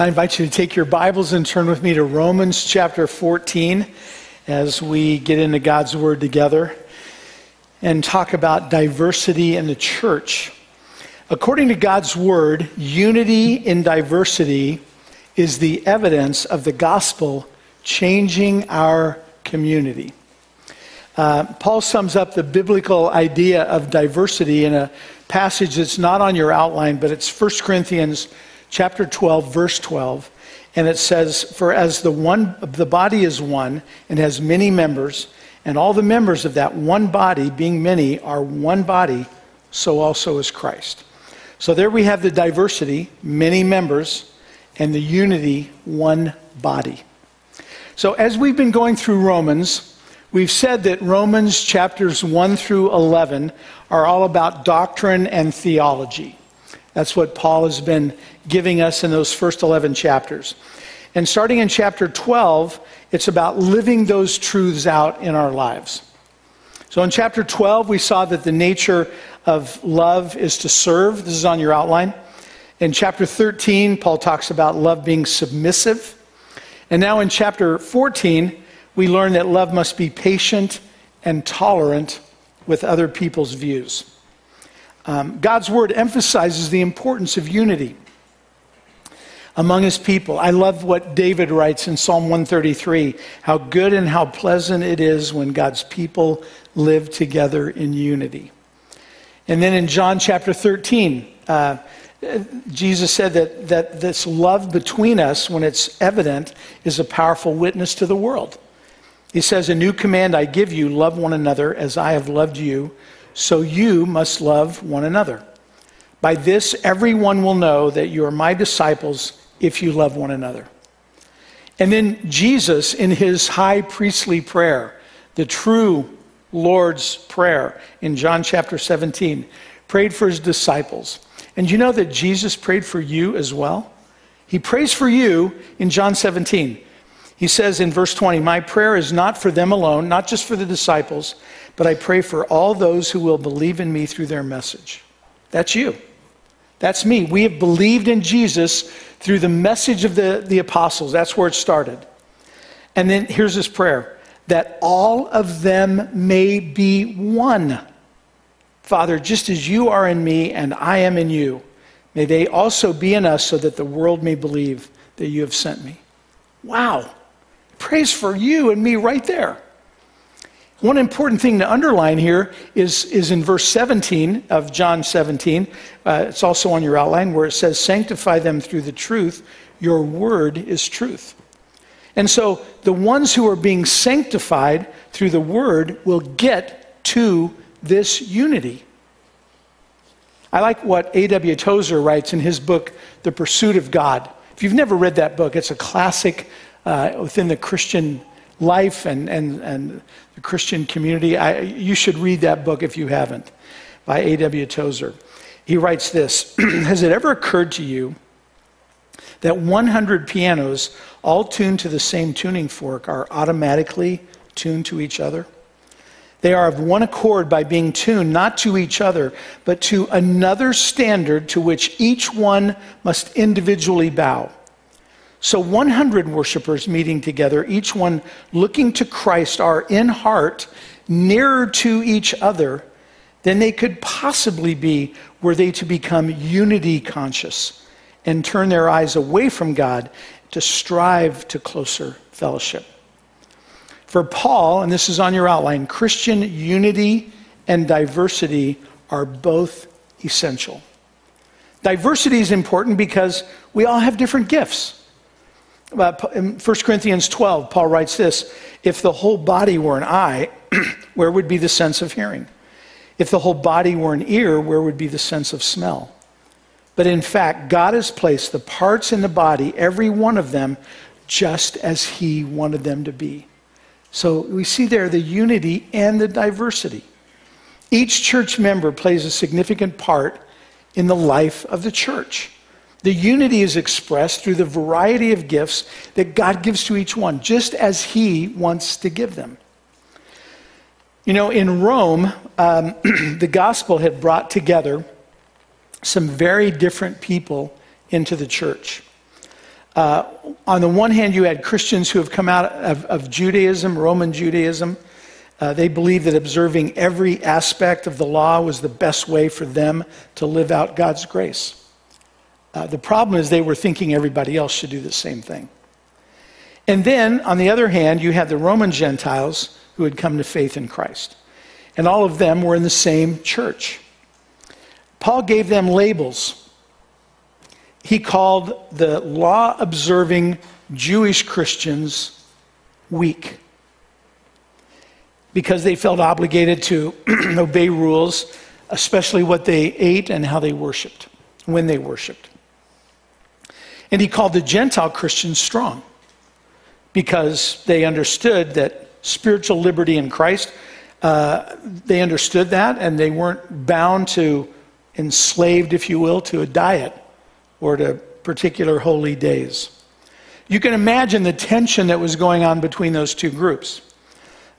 I invite you to take your Bibles and turn with me to Romans chapter 14 as we get into God's Word together and talk about diversity in the church. According to God's Word, unity in diversity is the evidence of the gospel changing our community. Uh, Paul sums up the biblical idea of diversity in a passage that's not on your outline, but it's 1 Corinthians chapter 12, verse 12. And it says, For as the one the body is one and has many members, and all the members of that one body, being many, are one body, so also is Christ. So there we have the diversity, many members, and the unity, one body. So as we've been going through Romans, we've said that Romans chapters 1 through 11 are all about doctrine and theology. That's what Paul has been giving us in those first 11 chapters. And starting in chapter 12, it's about living those truths out in our lives. So in chapter 12, we saw that the nature of love is to serve. This is on your outline. In chapter 13, Paul talks about love being submissive. And now in chapter 14, we learn that love must be patient and tolerant with other people's views. Um, God's word emphasizes the importance of unity among his people. I love what David writes in Psalm 133 how good and how pleasant it is when God's people live together in unity. And then in John chapter 13, uh, Jesus said that, that this love between us, when it's evident, is a powerful witness to the world. He says, A new command I give you love one another as I have loved you, so you must love one another. By this, everyone will know that you are my disciples if you love one another. And then Jesus, in his high priestly prayer, the true Lord's Prayer in John chapter 17, prayed for his disciples. And you know that Jesus prayed for you as well? He prays for you in John 17. He says in verse 20, My prayer is not for them alone, not just for the disciples, but I pray for all those who will believe in me through their message. That's you. That's me. We have believed in Jesus through the message of the, the apostles. That's where it started. And then here's this prayer that all of them may be one. Father, just as you are in me and I am in you, may they also be in us so that the world may believe that you have sent me. Wow. Praise for you and me right there. One important thing to underline here is, is in verse 17 of John 17. Uh, it's also on your outline where it says, Sanctify them through the truth. Your word is truth. And so the ones who are being sanctified through the word will get to this unity. I like what A.W. Tozer writes in his book, The Pursuit of God. If you've never read that book, it's a classic uh, within the Christian life and, and, and the Christian community. I, you should read that book if you haven't, by A.W. Tozer. He writes this Has it ever occurred to you that 100 pianos, all tuned to the same tuning fork, are automatically tuned to each other? They are of one accord by being tuned not to each other, but to another standard to which each one must individually bow. So 100 worshipers meeting together, each one looking to Christ, are in heart nearer to each other than they could possibly be were they to become unity conscious and turn their eyes away from God to strive to closer fellowship. For Paul, and this is on your outline, Christian unity and diversity are both essential. Diversity is important because we all have different gifts. In 1 Corinthians 12, Paul writes this If the whole body were an eye, where would be the sense of hearing? If the whole body were an ear, where would be the sense of smell? But in fact, God has placed the parts in the body, every one of them, just as He wanted them to be. So we see there the unity and the diversity. Each church member plays a significant part in the life of the church. The unity is expressed through the variety of gifts that God gives to each one, just as He wants to give them. You know, in Rome, um, the gospel had brought together some very different people into the church. Uh, on the one hand, you had Christians who have come out of, of Judaism, Roman Judaism. Uh, they believed that observing every aspect of the law was the best way for them to live out God's grace. Uh, the problem is they were thinking everybody else should do the same thing. And then, on the other hand, you had the Roman Gentiles who had come to faith in Christ. And all of them were in the same church. Paul gave them labels. He called the law observing Jewish Christians weak because they felt obligated to obey rules, especially what they ate and how they worshiped, when they worshiped. And he called the Gentile Christians strong because they understood that spiritual liberty in Christ, uh, they understood that and they weren't bound to, enslaved, if you will, to a diet or to particular holy days. You can imagine the tension that was going on between those two groups.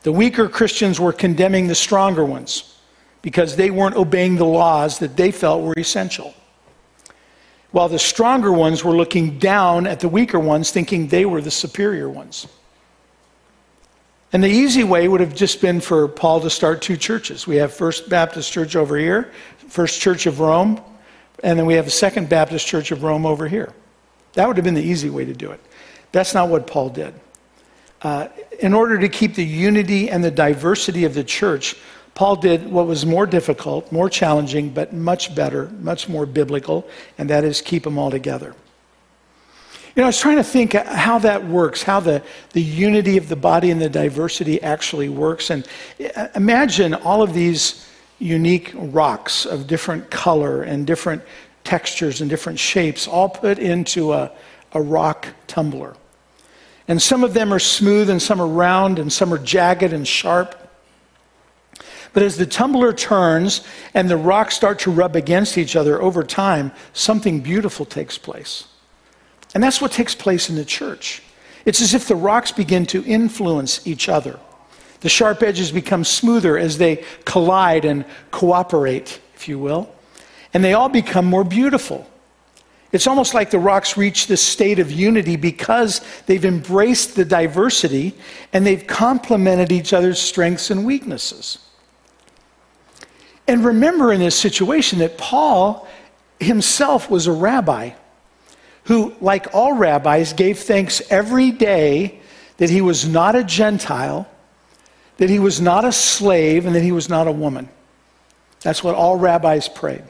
The weaker Christians were condemning the stronger ones because they weren't obeying the laws that they felt were essential while the stronger ones were looking down at the weaker ones, thinking they were the superior ones. And the easy way would have just been for Paul to start two churches. We have First Baptist Church over here, First Church of Rome, and then we have a Second Baptist Church of Rome over here. That would have been the easy way to do it. That's not what Paul did. Uh, in order to keep the unity and the diversity of the church, Paul did what was more difficult, more challenging, but much better, much more biblical, and that is keep them all together. You know, I was trying to think how that works, how the, the unity of the body and the diversity actually works. And uh, imagine all of these unique rocks of different color and different textures and different shapes, all put into a, a rock tumbler. And some of them are smooth and some are round and some are jagged and sharp. But as the tumbler turns and the rocks start to rub against each other over time, something beautiful takes place. And that's what takes place in the church. It's as if the rocks begin to influence each other. The sharp edges become smoother as they collide and cooperate, if you will. And they all become more beautiful. It's almost like the rocks reach this state of unity because they've embraced the diversity and they've complemented each other's strengths and weaknesses. And remember in this situation that Paul himself was a rabbi who, like all rabbis, gave thanks every day that he was not a Gentile, that he was not a slave, and that he was not a woman. That's what all rabbis prayed.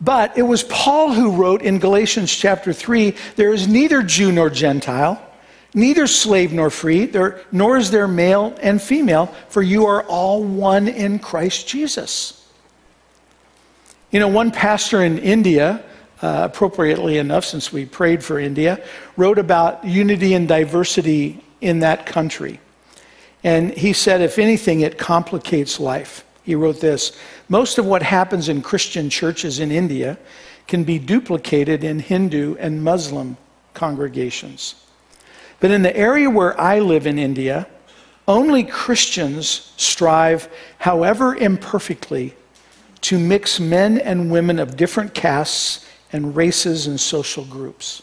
But it was Paul who wrote in Galatians chapter 3 there is neither Jew nor Gentile neither slave nor free, there, nor is there male and female, for you are all one in Christ Jesus. You know, one pastor in India, uh, appropriately enough, since we prayed for India, wrote about unity and diversity in that country. And he said, if anything, it complicates life. He wrote this Most of what happens in Christian churches in India can be duplicated in Hindu and Muslim congregations. But in the area where I live in India, only Christians strive, however imperfectly, to mix men and women of different castes and races and social groups.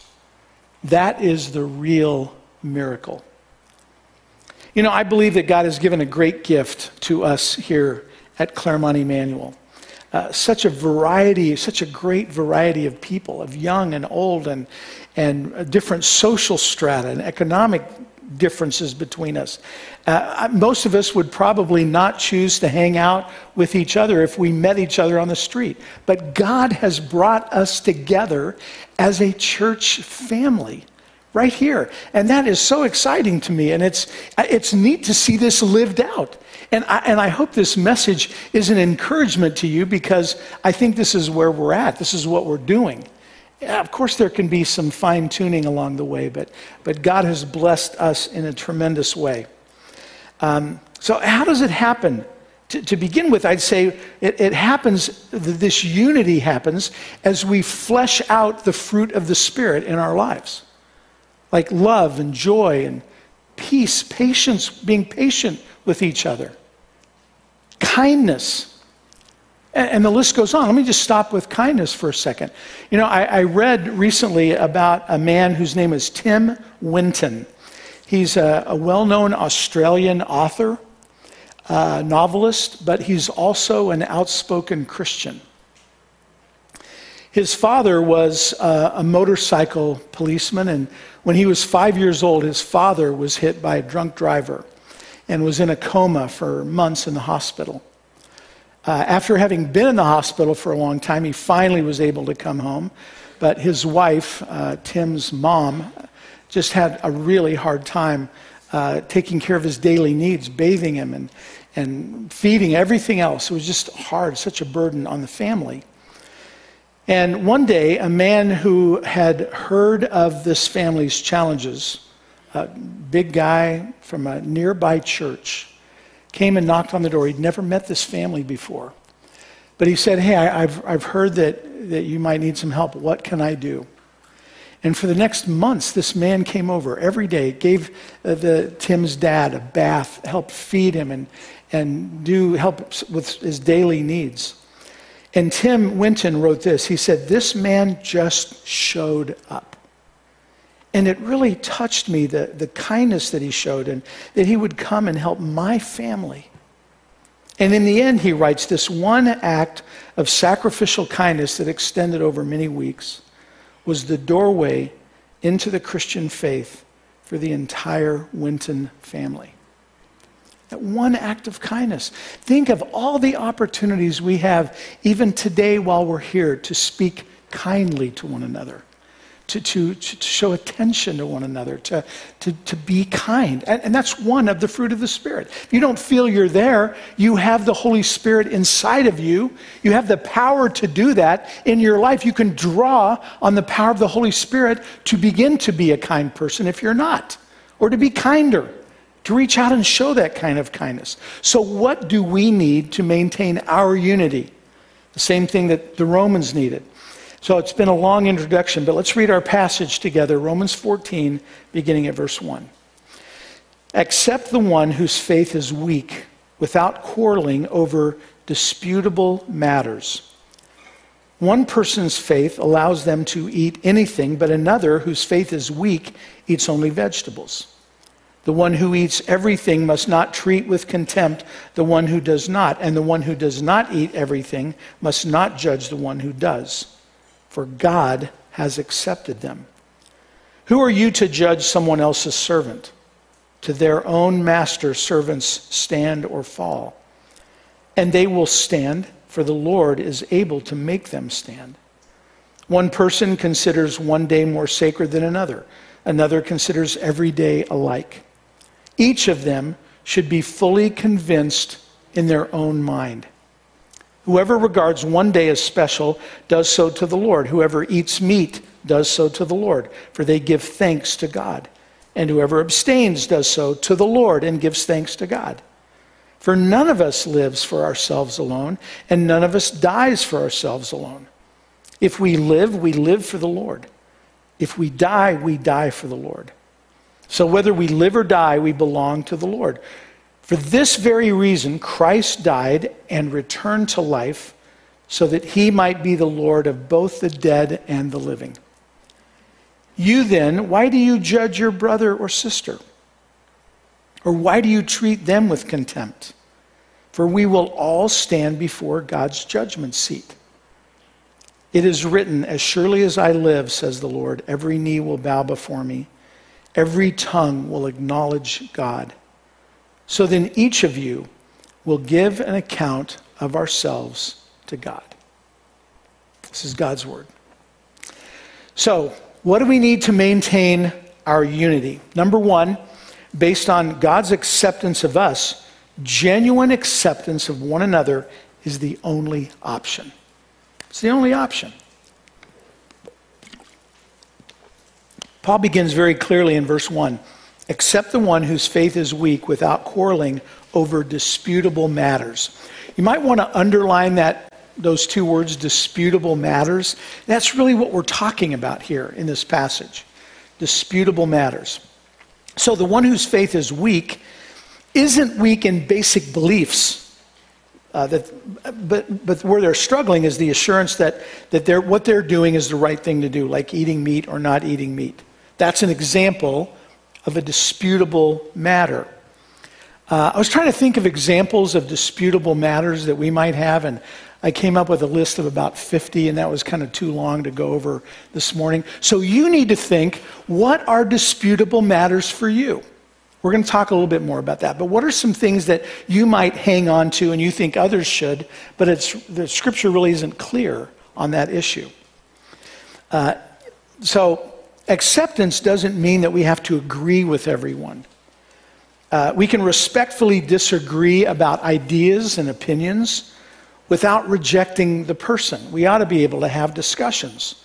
That is the real miracle. You know, I believe that God has given a great gift to us here at Claremont Emmanuel. Uh, such a variety, such a great variety of people, of young and old, and, and different social strata and economic differences between us. Uh, most of us would probably not choose to hang out with each other if we met each other on the street. But God has brought us together as a church family right here. And that is so exciting to me. And it's, it's neat to see this lived out. And I, and I hope this message is an encouragement to you because I think this is where we're at. This is what we're doing. Of course, there can be some fine tuning along the way, but, but God has blessed us in a tremendous way. Um, so, how does it happen? To, to begin with, I'd say it, it happens, this unity happens as we flesh out the fruit of the Spirit in our lives, like love and joy and peace, patience, being patient with each other, kindness, And, the list goes on. Let me just stop with kindness for a second. You know, I, I read recently about a man whose name is Tim Winton. He's a, a well known Australian author, uh, novelist, but he's also an outspoken Christian. His father was uh, a motorcycle policeman, and when he was five years old, his father was hit by a drunk driver and was in a coma for months in the hospital. Uh, after having been in the hospital for a long time, he finally was able to come home. But his wife, uh, Tim's mom, just had a really hard time uh, taking care of his daily needs, bathing him and, and feeding everything else. It was just hard, such a burden on the family. And one day, a man who had heard of this family's challenges, a big guy from a nearby church, came and knocked on the door. He'd never met this family before. But he said, Hey, I, have I've heard that, that you might need some help. What can I do? And for the next months, this man came over every day, gave uh, the, Tim's dad a bath, helped feed him, and, and do help with his daily needs. And Tim Winton wrote this. He said, This man just showed up. And it really touched me, the, the kindness that he showed, and that he would come and help my family. And in the end, he writes, this one act of sacrificial kindness that extended over many weeks was the doorway into the Christian faith for the entire Winton family. That one act of kindness. Think of all the opportunities we have, even today while we're here, to speak kindly to one another to, to, to show attention to one another, to, to, to be kind. And, and that's one of the fruit of the Spirit. If you don't feel you're there, you have the Holy Spirit inside of you. You have the power to do that in your life. You can draw on the power of the Holy Spirit to begin to be a kind person if you're not, or to be kinder to reach out and show that kind of kindness. So, what do we need to maintain our unity? The same thing that the Romans needed. So it's been a long introduction, but let's read our passage together Romans 14, beginning at verse 1. Accept the one whose faith is weak without quarreling over disputable matters. One person's faith allows them to eat anything, but another whose faith is weak eats only vegetables. The one who eats everything must not treat with contempt the one who does not, and the one who does not eat everything must not judge the one who does for God has accepted them. Who are you to judge someone else's servant? To their own master, servants stand or fall. And they will stand, for the Lord is able to make them stand. One person considers one day more sacred than another, another considers every day alike. Each of them should be fully convinced in their own mind. Whoever regards one day as special does so to the Lord. Whoever eats meat does so to the Lord, for they give thanks to God. And whoever abstains does so to the Lord and gives thanks to God. For none of us lives for ourselves alone, and none of us dies for ourselves alone. If we live, we live for the Lord. If we die, we die for the Lord. So whether we live or die, we belong to the Lord. For this very reason, Christ died and returned to life so that he might be the Lord of both the dead and the living. You then, why do you judge your brother or sister? Or why do you treat them with contempt? For we will all stand before God's judgment seat. It is written, As surely as I live, says the Lord, every knee will bow before me, every tongue will acknowledge God. So then each of you will give an account of ourselves to God. This is God's word. So, what do we need to maintain our unity? Number one, based on God's acceptance of us, genuine acceptance of one another is the only option. It's the only option. Paul begins very clearly in verse 1 Accept the one whose faith is weak without quarreling over disputable matters. You might want to underline that those two words disputable matters. That's really what we're talking about here in this passage. Disputable matters. So the one whose faith is weak isn't weak in basic beliefs. Uh, that, but, but where they're struggling is the assurance that, that they're, what they're doing is the right thing to do, like eating meat or not eating meat. That's an example of a disputable matter. Uh, I was trying to think of examples of disputable matters that we might have, and I came up with a list of about 50, and that was kind of too long to go over this morning. So you need to think what are disputable matters for you? We're going to talk a little bit more about that. But what are some things that you might hang on to and you think others should, but the scripture really isn't clear on that issue? Uh, so, acceptance doesn't mean that we have to agree with everyone. Uh, we can respectfully disagree about ideas and opinions without rejecting the person. We ought to be able to have discussions.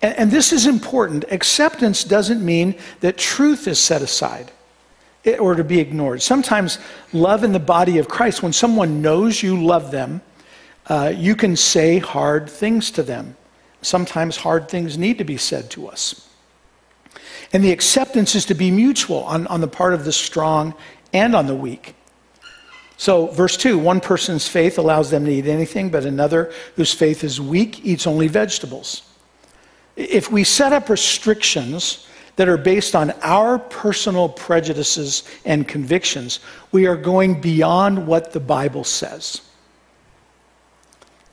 And, and this is important. Acceptance doesn't mean that truth is set aside or to be ignored. Sometimes, love in the body of Christ, when someone knows you love them, uh, you can say hard things to them. Sometimes hard things need to be said to us. And the acceptance is to be mutual on, on the part of the strong and on the weak. So, verse 2 one person's faith allows them to eat anything, but another whose faith is weak eats only vegetables. If we set up restrictions that are based on our personal prejudices and convictions, we are going beyond what the Bible says.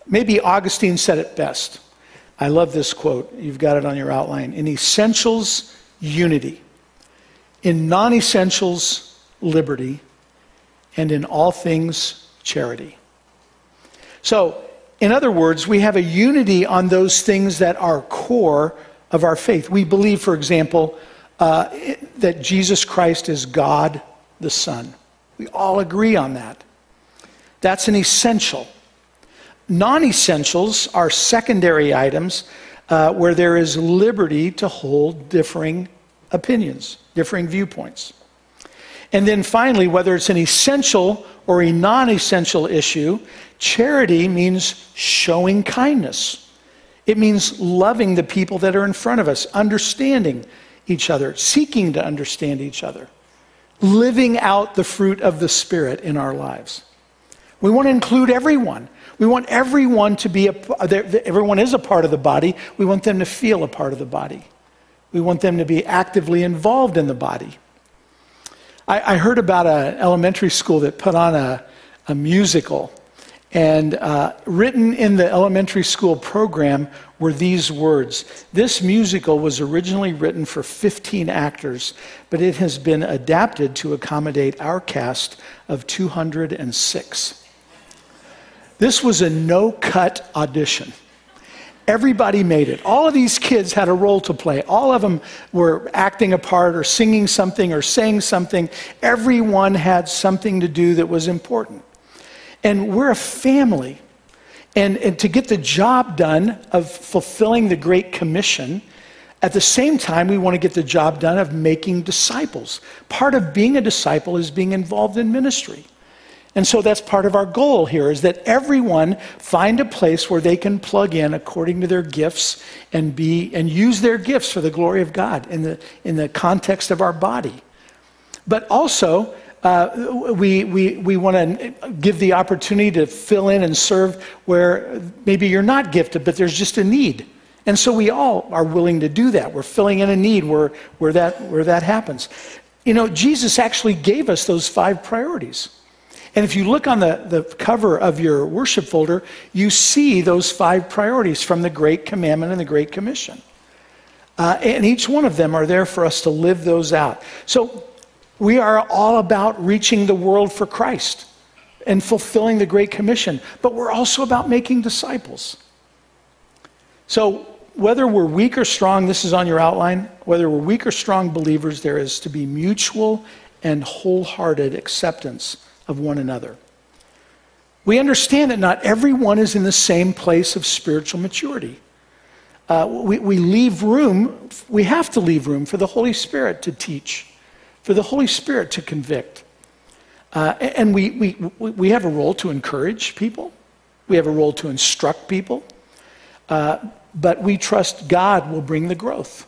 Maybe Augustine said it best. I love this quote. You've got it on your outline. In essentials, unity. In non essentials, liberty. And in all things, charity. So, in other words, we have a unity on those things that are core of our faith. We believe, for example, uh, that Jesus Christ is God the Son. We all agree on that. That's an essential. Non essentials are secondary items uh, where there is liberty to hold differing opinions, differing viewpoints. And then finally, whether it's an essential or a non essential issue, charity means showing kindness. It means loving the people that are in front of us, understanding each other, seeking to understand each other, living out the fruit of the Spirit in our lives. We want to include everyone. We want everyone to be a, everyone is a part of the body. We want them to feel a part of the body. We want them to be actively involved in the body. I, I heard about an elementary school that put on a, a musical and uh, written in the elementary school program were these words. This musical was originally written for 15 actors, but it has been adapted to accommodate our cast of 206. This was a no cut audition. Everybody made it. All of these kids had a role to play. All of them were acting a part or singing something or saying something. Everyone had something to do that was important. And we're a family. And, and to get the job done of fulfilling the Great Commission, at the same time, we want to get the job done of making disciples. Part of being a disciple is being involved in ministry. And so that's part of our goal here is that everyone find a place where they can plug in according to their gifts and be and use their gifts for the glory of God in the in the context of our body. But also uh, we, we, we want to give the opportunity to fill in and serve where maybe you're not gifted, but there's just a need. And so we all are willing to do that. We're filling in a need where, where, that, where that happens. You know, Jesus actually gave us those five priorities. And if you look on the, the cover of your worship folder, you see those five priorities from the Great Commandment and the Great Commission. Uh, and each one of them are there for us to live those out. So we are all about reaching the world for Christ and fulfilling the Great Commission, but we're also about making disciples. So, whether we're weak or strong, this is on your outline, whether we're weak or strong believers, there is to be mutual and wholehearted acceptance of one another. We understand that not everyone is in the same place of spiritual maturity. Uh, we, we leave room, we have to leave room for the Holy Spirit to teach for the Holy Spirit to convict. Uh, and we, we, we have a role to encourage people, we have a role to instruct people, uh, but we trust God will bring the growth.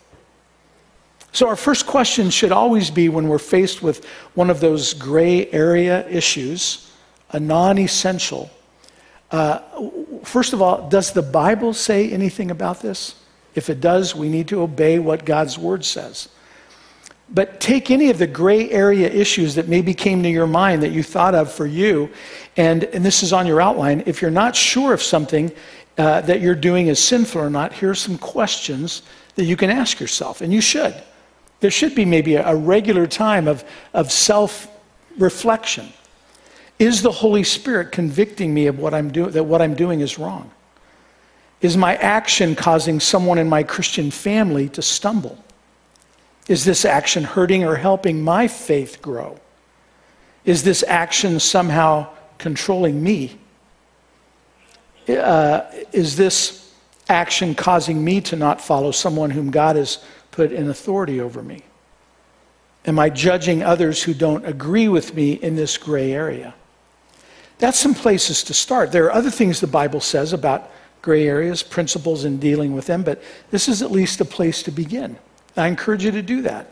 So, our first question should always be when we're faced with one of those gray area issues, a non essential Uh, first of all, does the Bible say anything about this? If it does, we need to obey what God's word says. But take any of the gray area issues that maybe came to your mind that you thought of for you, and, and this is on your outline. If you're not sure if something uh, that you're doing is sinful or not, here's some questions that you can ask yourself, and you should. There should be maybe a, regular time of, of self reflection. Is the Holy Spirit convicting me of what I'm doing, that what I'm doing is wrong? Is my action causing someone in my Christian family to stumble? Is this action hurting or helping my faith grow? Is this action somehow controlling me? Uh, is this action causing me to not follow someone whom God has put in authority over me? Am I judging others who don't agree with me in this gray area? That's some places to start. There are other things the Bible says about gray areas, principles in dealing with them, but this is at least a place to begin. I encourage you to do that.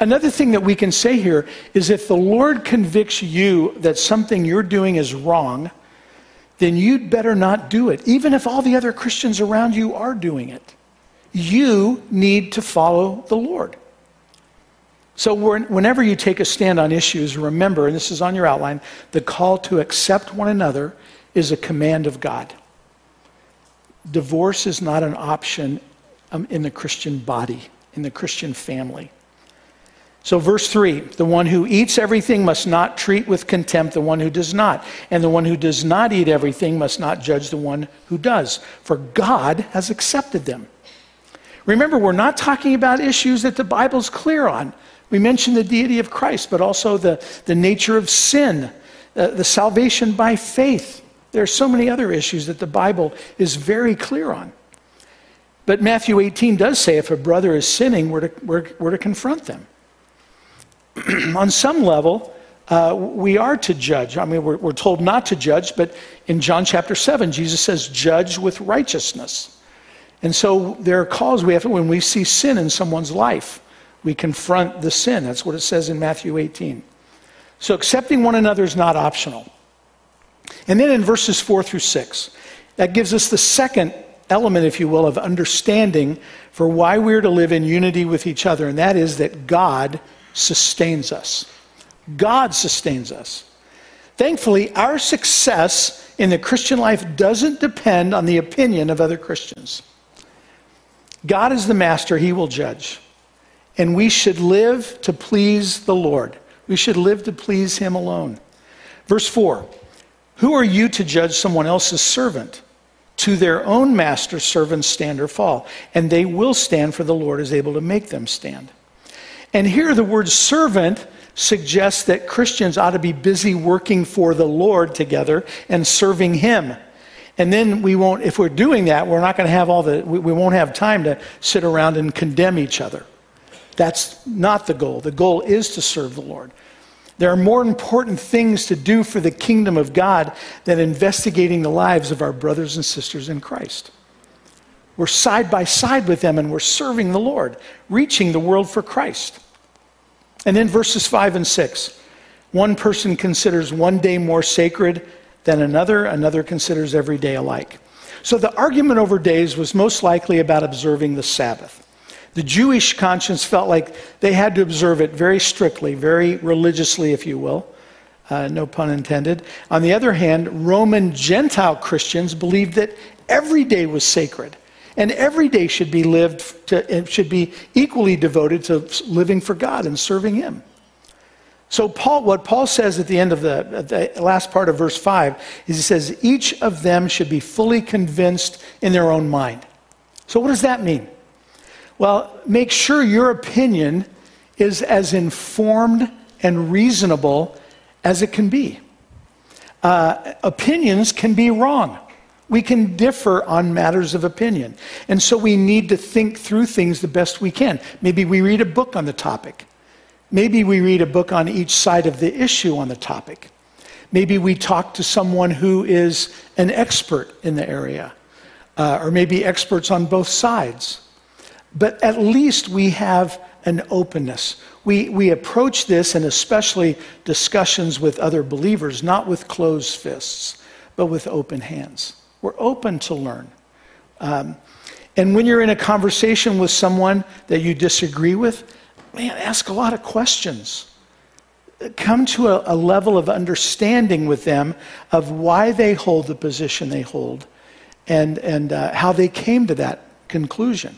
Another thing that we can say here is if the Lord convicts you that something you're doing is wrong, then you'd better not do it, even if all the other Christians around you are doing it. You need to follow the Lord. So, whenever you take a stand on issues, remember, and this is on your outline, the call to accept one another is a command of God. Divorce is not an option um, in the Christian body, in the Christian family. So, verse 3 the one who eats everything must not treat with contempt the one who does not, and the one who does not eat everything must not judge the one who does, for God has accepted them. Remember, we're not talking about issues that the Bible's clear on. We mentioned the deity of Christ, but also the, the nature of sin, uh, the salvation by faith. There are so many other issues that the Bible is very clear on. But Matthew 18 does say if a brother is sinning, we're to, we're, we're to confront them. on some level, uh, we are to judge. I mean, we're, we're told not to judge, but in John chapter 7, Jesus says, judge with righteousness. And so there are calls we have to, when we see sin in someone's life, we confront the sin. That's what it says in Matthew 18. So accepting one another is not optional. And then in verses 4 through 6, that gives us the second element, if you will, of understanding for why we're to live in unity with each other, and that is that God sustains us. God sustains us. Thankfully, our success in the Christian life doesn't depend on the opinion of other Christians. God is the master, He will judge and we should live to please the Lord. We should live to please Him alone. Verse 4 Who are you to judge someone else's servant? To their own master, servants stand or fall, and they will stand, for the Lord is able to make them stand. And here the word servant suggests that Christians ought to be busy working for the Lord together and serving Him. And then we won't, if we're doing that, we're not going to have all the, we, we won't have time to sit around and condemn each other. That's not the goal. The goal is to serve the Lord. There are more important things to do for the kingdom of God than investigating the lives of our brothers and sisters in Christ. We're side by side with them and we're serving the Lord, reaching the world for Christ. And then verses 5 and 6 one person considers one day more sacred than another, another considers every day alike. So the argument over days was most likely about observing the Sabbath. The Jewish conscience felt like they had to observe it very strictly, very religiously, if you will. Uh, no pun intended. On the other hand, Roman Gentile Christians believed that every day was sacred and every day should be lived to, should be equally devoted to living for God and serving Him. So Paul, what Paul says at the end of the, the last part of verse five is he says each of them should be fully convinced in their own mind. So what does that mean? Well, make sure your opinion is as informed and reasonable as it can be. Uh, opinions can be wrong. We can differ on matters of opinion. And so we need to think through things the best we can. Maybe we read a book on the topic. Maybe we read a book on each side of the issue on the topic. Maybe we talk to someone who is an expert in the area, uh, or maybe experts on both sides. But at least we have an openness. We, we approach this, and especially discussions with other believers, not with closed fists, but with open hands. We're open to learn. Um, and when you're in a conversation with someone that you disagree with, man, ask a lot of questions. Come to a, a level of understanding with them of why they hold the position they hold and, and uh, how they came to that conclusion.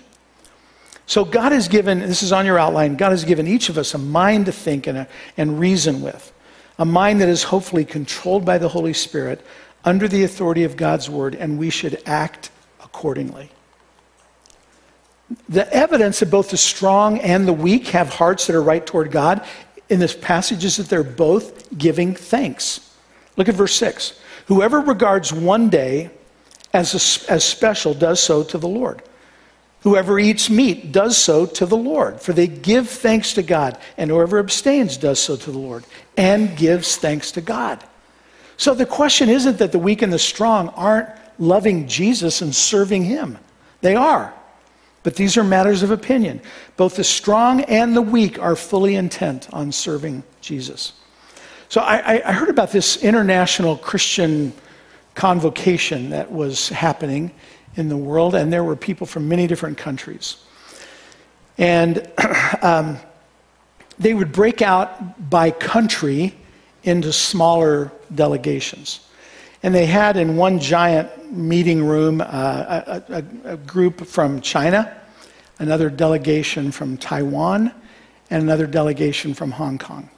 So, God has given, this is on your outline, God has given each of us a mind to think and, a, and reason with, a mind that is hopefully controlled by the Holy Spirit under the authority of God's word, and we should act accordingly. The evidence that both the strong and the weak have hearts that are right toward God in this passage is that they're both giving thanks. Look at verse 6. Whoever regards one day as, a, as special does so to the Lord. Whoever eats meat does so to the Lord, for they give thanks to God, and whoever abstains does so to the Lord and gives thanks to God. So the question isn't that the weak and the strong aren't loving Jesus and serving him. They are. But these are matters of opinion. Both the strong and the weak are fully intent on serving Jesus. So I, I heard about this international Christian convocation that was happening in the world, and there were people from many different countries. And um, they would break out by country into smaller delegations. And they had in one giant meeting room uh, a, a, a group from China, another delegation from Taiwan, and another delegation from Hong Kong.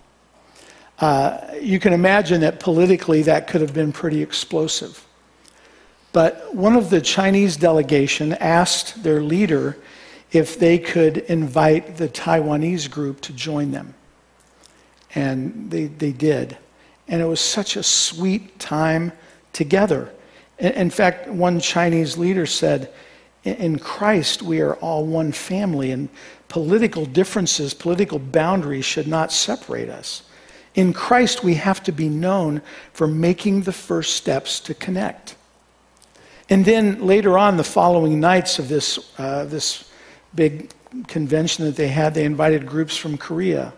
Uh, you can imagine that politically that could have been pretty explosive. But one of the Chinese delegation asked their leader if they could invite the Taiwanese group to join them. And they, they did. And it was such a sweet time together. In fact, one Chinese leader said, In Christ, we are all one family, and political differences, political boundaries should not separate us. In Christ, we have to be known for making the first steps to connect. And then later on, the following nights of this, uh, this big convention that they had, they invited groups from Korea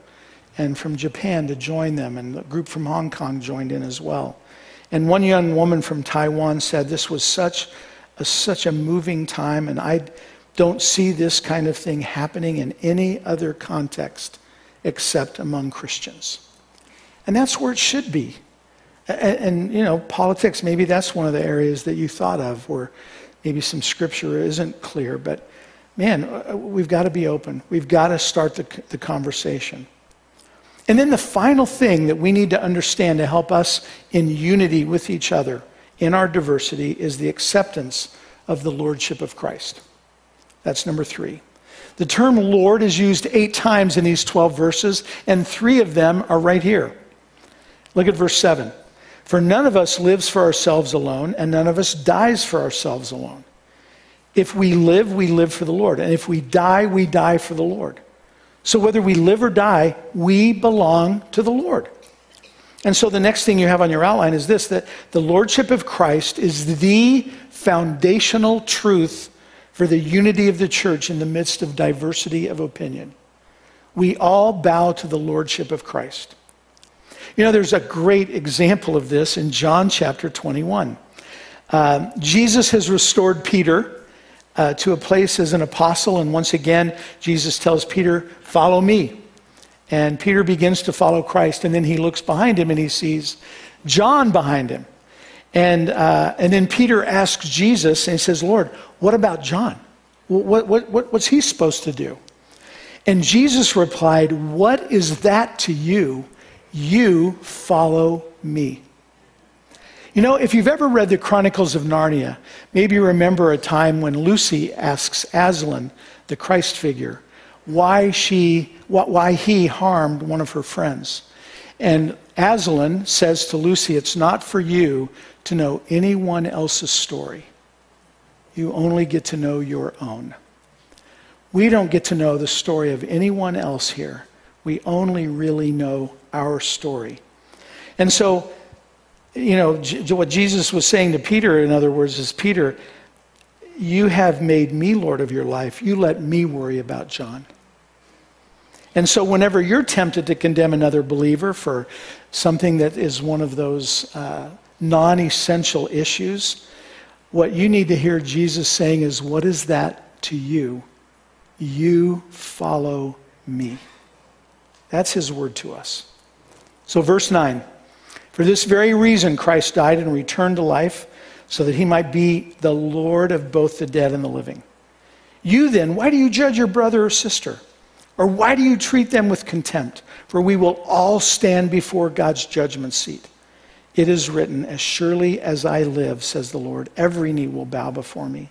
and from Japan to join them, and a group from Hong Kong joined in as well. And one young woman from Taiwan said this was such a, such a moving time, and I don't see this kind of thing happening in any other context except among Christians. And that's where it should be. And, and, you know, politics, maybe that's one of the areas that you thought of where maybe some scripture isn't clear. But man, uh, we've got to be open. We've got to start the, the conversation. And then the final thing that we need to understand to help us in unity with each other in our diversity is the acceptance of the lordship of Christ. That's number three. The term Lord is used eight times in these 12 verses, and three of them are right here. Look at verse 7. For none of us lives for ourselves alone, and none of us dies for ourselves alone. If we live, we live for the Lord. And if we die, we die for the Lord. So whether we live or die, we belong to the Lord. And so the next thing you have on your outline is this that the Lordship of Christ is the foundational truth for the unity of the church in the midst of diversity of opinion. We all bow to the Lordship of Christ. You know, there's a great example of this in John chapter 21. Uh, Jesus has restored Peter uh, to a place as an apostle, and once again, Jesus tells Peter, Follow me. And Peter begins to follow Christ, and then he looks behind him and he sees John behind him. And, uh, and then Peter asks Jesus, and he says, Lord, what about John? What, what, what, what's he supposed to do? And Jesus replied, What is that to you? You follow me. You know, if you've ever read the Chronicles of Narnia, maybe you remember a time when Lucy asks Aslan, the Christ figure, why, she, why he harmed one of her friends. And Aslan says to Lucy, It's not for you to know anyone else's story. You only get to know your own. We don't get to know the story of anyone else here. We only really know our story. And so, you know, what Jesus was saying to Peter, in other words, is Peter, you have made me Lord of your life. You let me worry about John. And so, whenever you're tempted to condemn another believer for something that is one of those uh, non essential issues, what you need to hear Jesus saying is, What is that to you? You follow me. That's his word to us. So, verse 9 For this very reason, Christ died and returned to life, so that he might be the Lord of both the dead and the living. You then, why do you judge your brother or sister? Or why do you treat them with contempt? For we will all stand before God's judgment seat. It is written, As surely as I live, says the Lord, every knee will bow before me,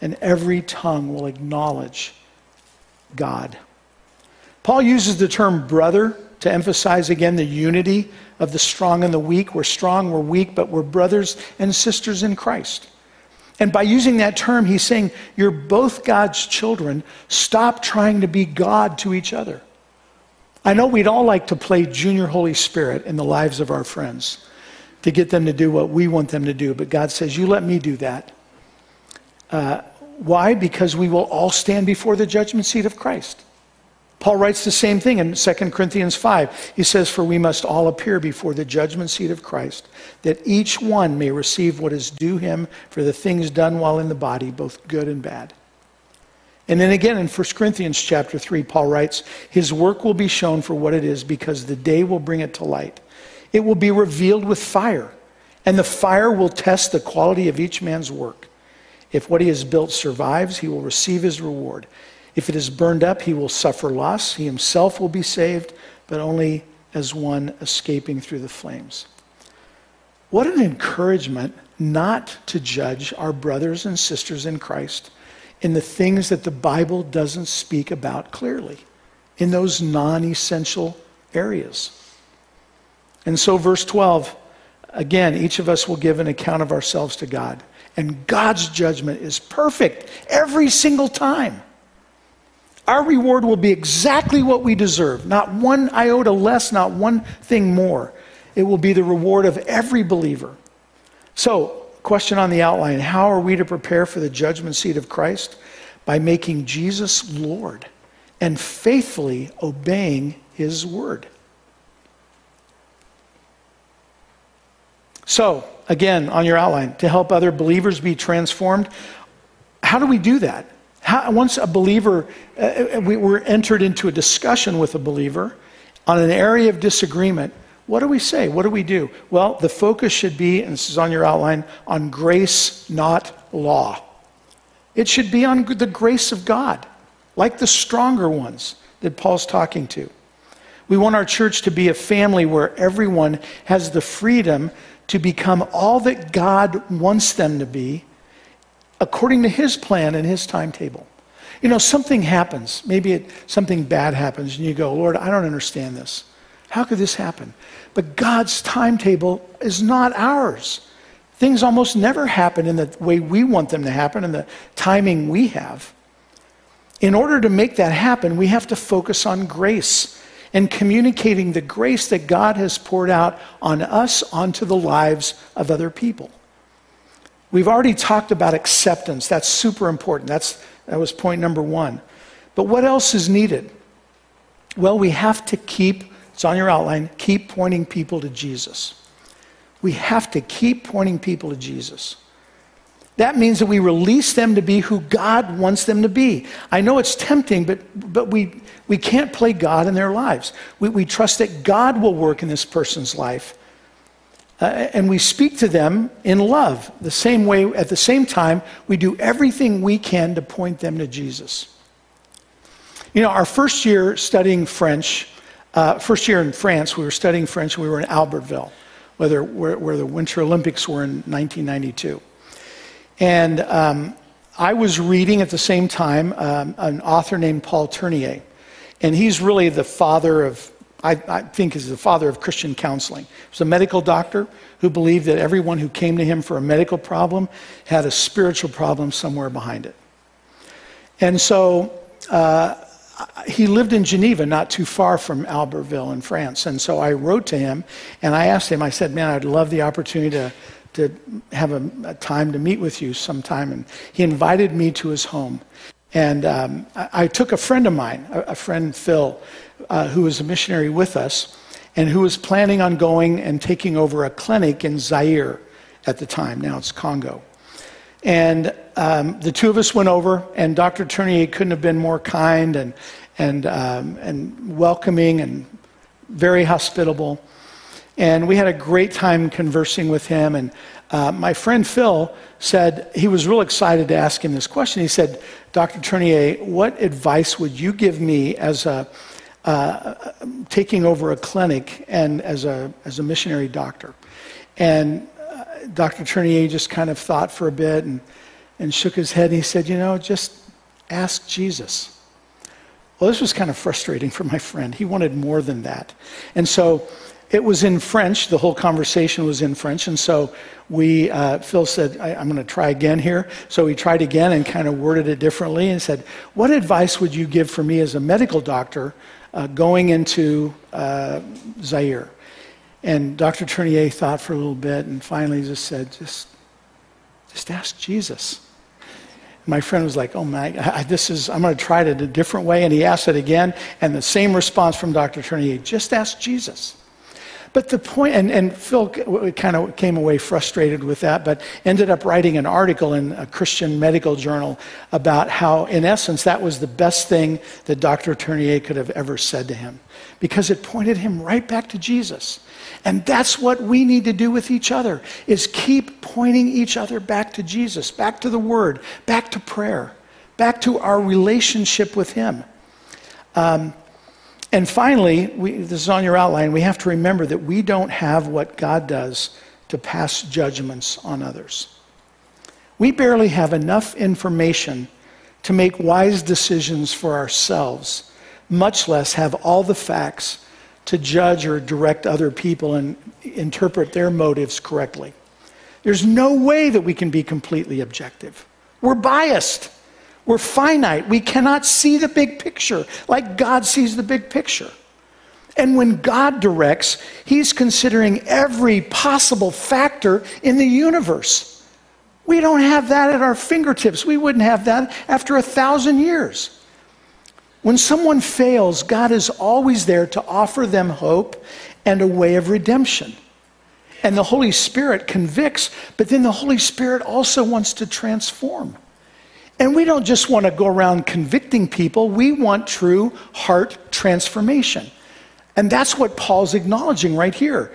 and every tongue will acknowledge God. Paul uses the term brother to emphasize again the unity of the strong and the weak. We're strong, we're weak, but we're brothers and sisters in Christ. And by using that term, he's saying, You're both God's children. Stop trying to be God to each other. I know we'd all like to play junior Holy Spirit in the lives of our friends to get them to do what we want them to do, but God says, You let me do that. Uh, why? Because we will all stand before the judgment seat of Christ. Paul writes the same thing in 2 Corinthians 5. He says, For we must all appear before the judgment seat of Christ, that each one may receive what is due him for the things done while in the body, both good and bad. And then again in 1 Corinthians chapter 3, Paul writes, His work will be shown for what it is, because the day will bring it to light. It will be revealed with fire, and the fire will test the quality of each man's work. If what he has built survives, he will receive his reward. If it is burned up, he will suffer loss. He himself will be saved, but only as one escaping through the flames. What an encouragement not to judge our brothers and sisters in Christ in the things that the Bible doesn't speak about clearly, in those non essential areas. And so, verse 12, again, each of us will give an account of ourselves to God. And God's judgment is perfect every single time. Our reward will be exactly what we deserve, not one iota less, not one thing more. It will be the reward of every believer. So, question on the outline How are we to prepare for the judgment seat of Christ? By making Jesus Lord and faithfully obeying his word. So, again, on your outline, to help other believers be transformed, how do we do that? How, once a believer, uh, uh, we were entered into a discussion with a believer on an area of disagreement, what do we say? What do we do? Well, the focus should be, and this is on your outline, on grace, not law. It should be on the grace of God, like the stronger ones that Paul's talking to. We want our church to be a family where everyone has the freedom to become all that God wants them to be according to his plan and his timetable. You know, something happens. Maybe it, something bad happens, and you go, Lord, I don't understand this. How could this happen? But God's timetable is not ours. Things almost never happen in the way we want them to happen and the timing we have. In order to make that happen, we have to focus on grace and communicating the grace that God has poured out on us onto the lives of other people. We've already talked about acceptance. That's super important. That's, that was point number one. But what else is needed? Well, we have to keep, it's on your outline, keep pointing people to Jesus. We have to keep pointing people to Jesus. That means that we release them to be who God wants them to be. I know it's tempting, but, but we, we can't play God in their lives. We, we trust that God will work in this person's life uh, and we speak to them in love, the same way, at the same time, we do everything we can to point them to Jesus. You know, our first year studying French, uh, first year in France, we were studying French, we were in Albertville, where, where, where the Winter Olympics were in 1992. And um, I was reading at the same time um, an author named Paul Tournier. And he's really the father of I, I, think is the father of Christian counseling. He was a medical doctor who believed that everyone who came to him for a medical problem had a spiritual problem somewhere behind it. And so uh, he lived in Geneva, not too far from Albertville in France. And so I wrote to him and I asked him, I said, Man, I'd love the opportunity to, to have a, a time to meet with you sometime. And he invited me to his home. And um, I, I, took a friend of mine, a, a friend, Phil, uh, who was a missionary with us. and who was planning on going and taking over a clinic in Zaire at the time. Now it's Congo. And um, the two of us went over, and Dr. Tournier couldn't have been more kind and, and, um, and welcoming and very hospitable. And we had a great time conversing with him. And uh, my friend Phil said he was real excited to ask him this question. He said, Dr. Tournier, what advice would you give me as a uh, taking over a clinic and as a, as a missionary doctor? And Dr. Tournier just kind of thought for a bit and, and shook his head. And he said, You know, just ask Jesus. Well, this was kind of frustrating for my friend. He wanted more than that. And so it was in French. The whole conversation was in French. And so we, uh, Phil said, I, am going to try again here. So he tried again and kind of worded it differently and said, What advice would you give for me as a medical doctor uh, going into uh, Zaire? And Dr. Tournier thought for a little bit and finally just said, just, just ask Jesus. My friend was like, oh my, I, this is, I'm going to try it a different way. And he asked it again, and the same response from Dr. Tournier, just ask Jesus. But the point, and, and Phil kind of came away frustrated with that, but ended up writing an article in a Christian medical journal about how, in essence, that was the best thing that Dr. Tournier could have ever said to him because it pointed him right back to Jesus. And that's what we need to do with each other is keep pointing each other back to Jesus, back to the word, back to prayer, back to our relationship with him. Um, and finally, we, this is on your outline, we have to remember that we don't have what God does to pass judgments on others. We barely have enough information to make wise decisions for ourselves, much less have all the facts to judge or direct other people and interpret their motives correctly. There's no way that we can be completely objective. We're biased. We're finite. We cannot see the big picture like God sees the big picture. And when God directs, He's considering every possible factor in the universe. We don't have that at our fingertips. We wouldn't have that after a thousand years. When someone fails, God is always there to offer them hope and a way of redemption. And the Holy Spirit convicts, but then the Holy Spirit also wants to transform. And we don't just want to go around convicting people, we want true heart transformation. And that's what Paul's acknowledging right here.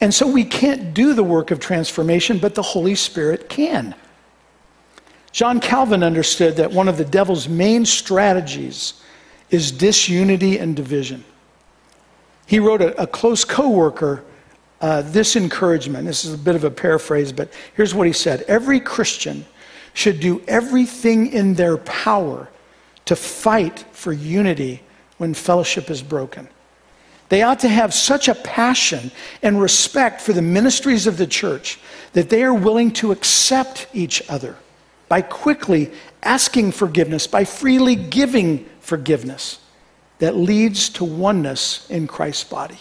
And so we can't do the work of transformation, but the Holy Spirit can. John Calvin understood that one of the devil's main strategies is disunity and division. He wrote a, a close coworker uh, this encouragement. This is a bit of a paraphrase, but here's what he said Every Christian should do everything in their power to fight for unity when fellowship is broken. They ought to have such a passion and respect for the ministries of the church that they are willing to accept each other by quickly asking forgiveness, by freely giving forgiveness that leads to oneness in Christ's body.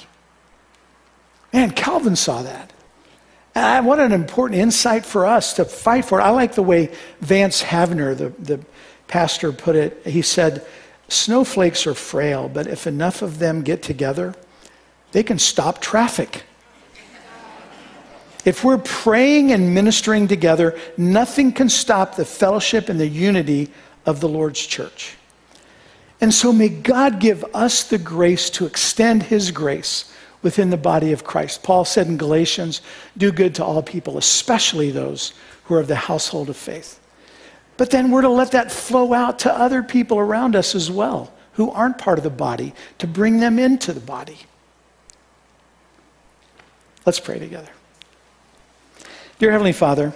Man, Calvin saw that. And what an important insight for us to fight for. I like the way Vance Havner, the, the pastor, put it. He said, Snowflakes are frail, but if enough of them get together, they can stop traffic. If we're praying and ministering together, nothing can stop the fellowship and the unity of the Lord's church. And so may God give us the grace to extend His grace within the body of Christ. Paul said in Galatians, do good to all people, especially those who are of the household of faith. But then we're to let that flow out to other people around us as well, who aren't part of the body, to bring them into the body. Let's pray together. Dear Heavenly Father,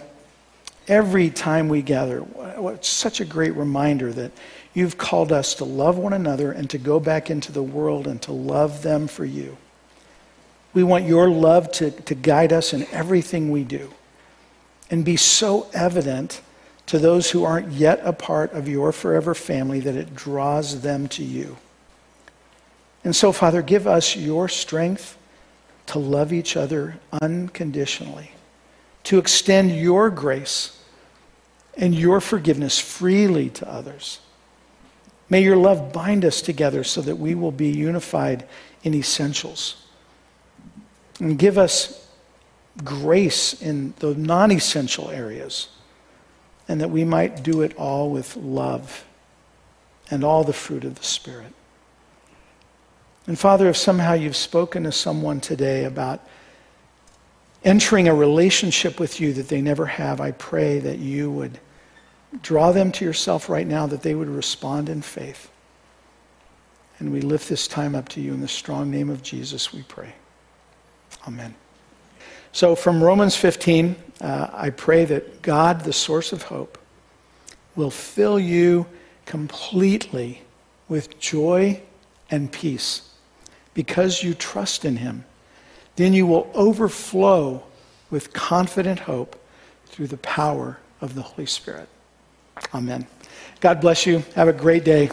every time we gather, it's such a great reminder that You've called us to love one another and to go back into the world and to love them for you. We want your love to, to guide us in everything we do and be so evident to those who aren't yet a part of your forever family that it draws them to you. And so, Father, give us your strength to love each other unconditionally, to extend your grace and your forgiveness freely to others. May your love bind us together so that we will be unified in essentials. And give us grace in the non essential areas, and that we might do it all with love and all the fruit of the Spirit. And Father, if somehow you've spoken to someone today about entering a relationship with you that they never have, I pray that you would draw them to yourself right now, that they would respond in faith. And we lift this time up to you in the strong name of Jesus, we pray. Amen. So, from Romans 15, uh, I pray that God, the source of hope, will fill you completely with joy and peace because you trust in Him. Then you will overflow with confident hope through the power of the Holy Spirit. Amen. God bless you. Have a great day.